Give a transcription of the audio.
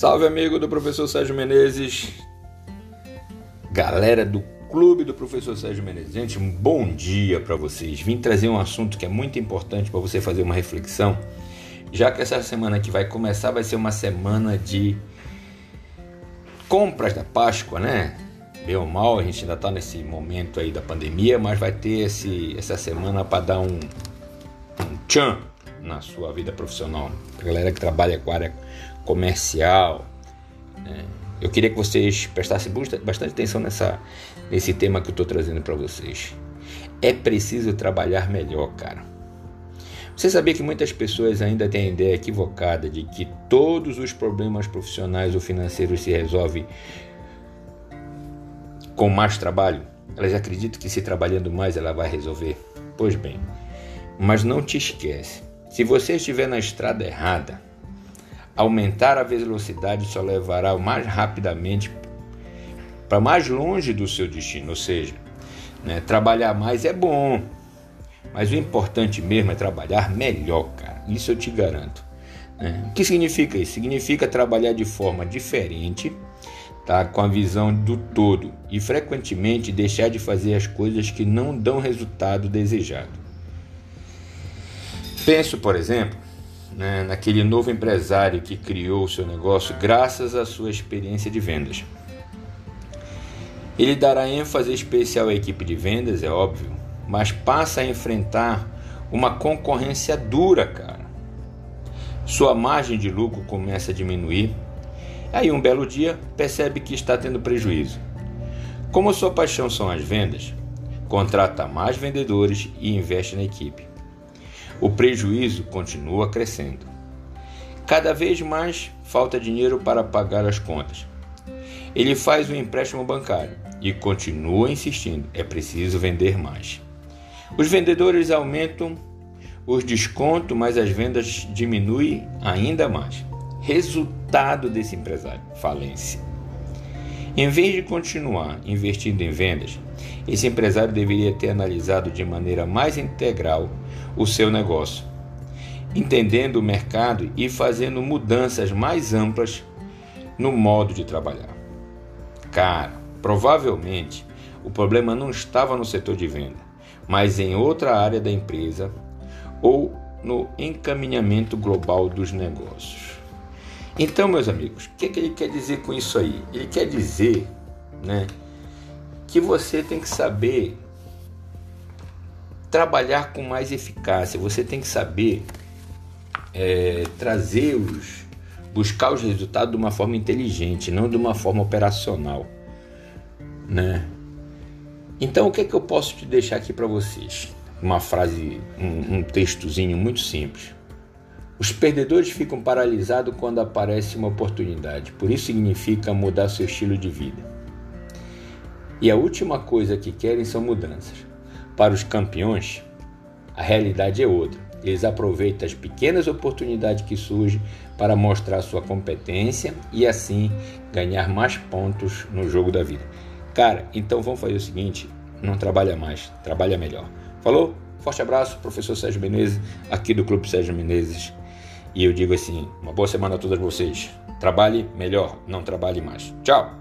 Salve amigo do professor Sérgio Menezes, galera do clube do professor Sérgio Menezes. Gente, um bom dia para vocês. Vim trazer um assunto que é muito importante para você fazer uma reflexão, já que essa semana que vai começar vai ser uma semana de compras da Páscoa, né? Bem ou mal, a gente ainda está nesse momento aí da pandemia, mas vai ter esse, essa semana para dar um, um tchan na sua vida profissional. Pra galera que trabalha com a área comercial. Né? Eu queria que vocês prestassem bastante atenção nessa, nesse tema que eu estou trazendo para vocês. É preciso trabalhar melhor, cara. Você sabia que muitas pessoas ainda têm a ideia equivocada de que todos os problemas profissionais ou financeiros se resolvem com mais trabalho? Elas acreditam que se trabalhando mais ela vai resolver. Pois bem, mas não te esquece. Se você estiver na estrada errada, aumentar a velocidade só levará mais rapidamente para mais longe do seu destino. Ou seja, né, trabalhar mais é bom, mas o importante mesmo é trabalhar melhor, cara. Isso eu te garanto. Né? O que significa isso? Significa trabalhar de forma diferente, tá? com a visão do todo e frequentemente deixar de fazer as coisas que não dão resultado desejado. Penso, por exemplo, né, naquele novo empresário que criou o seu negócio graças à sua experiência de vendas. Ele dará ênfase especial à equipe de vendas, é óbvio, mas passa a enfrentar uma concorrência dura, cara. Sua margem de lucro começa a diminuir. Aí, um belo dia, percebe que está tendo prejuízo. Como sua paixão são as vendas, contrata mais vendedores e investe na equipe. O prejuízo continua crescendo. Cada vez mais falta dinheiro para pagar as contas. Ele faz um empréstimo bancário e continua insistindo: é preciso vender mais. Os vendedores aumentam os descontos, mas as vendas diminuem ainda mais. Resultado desse empresário: falência. Em vez de continuar investindo em vendas, esse empresário deveria ter analisado de maneira mais integral o seu negócio, entendendo o mercado e fazendo mudanças mais amplas no modo de trabalhar. Cara, provavelmente o problema não estava no setor de venda, mas em outra área da empresa ou no encaminhamento global dos negócios. Então, meus amigos, o que, que ele quer dizer com isso aí? Ele quer dizer né, que você tem que saber trabalhar com mais eficácia, você tem que saber é, trazer os, buscar os resultados de uma forma inteligente, não de uma forma operacional, né? Então, o que que eu posso te deixar aqui para vocês? Uma frase, um, um textozinho muito simples. Os perdedores ficam paralisados quando aparece uma oportunidade, por isso significa mudar seu estilo de vida. E a última coisa que querem são mudanças. Para os campeões, a realidade é outra. Eles aproveitam as pequenas oportunidades que surgem para mostrar sua competência e assim ganhar mais pontos no jogo da vida. Cara, então vamos fazer o seguinte: não trabalha mais, trabalha melhor. Falou? Forte abraço, professor Sérgio Menezes, aqui do Clube Sérgio Menezes. E eu digo assim: uma boa semana a todos vocês. Trabalhe melhor, não trabalhe mais. Tchau!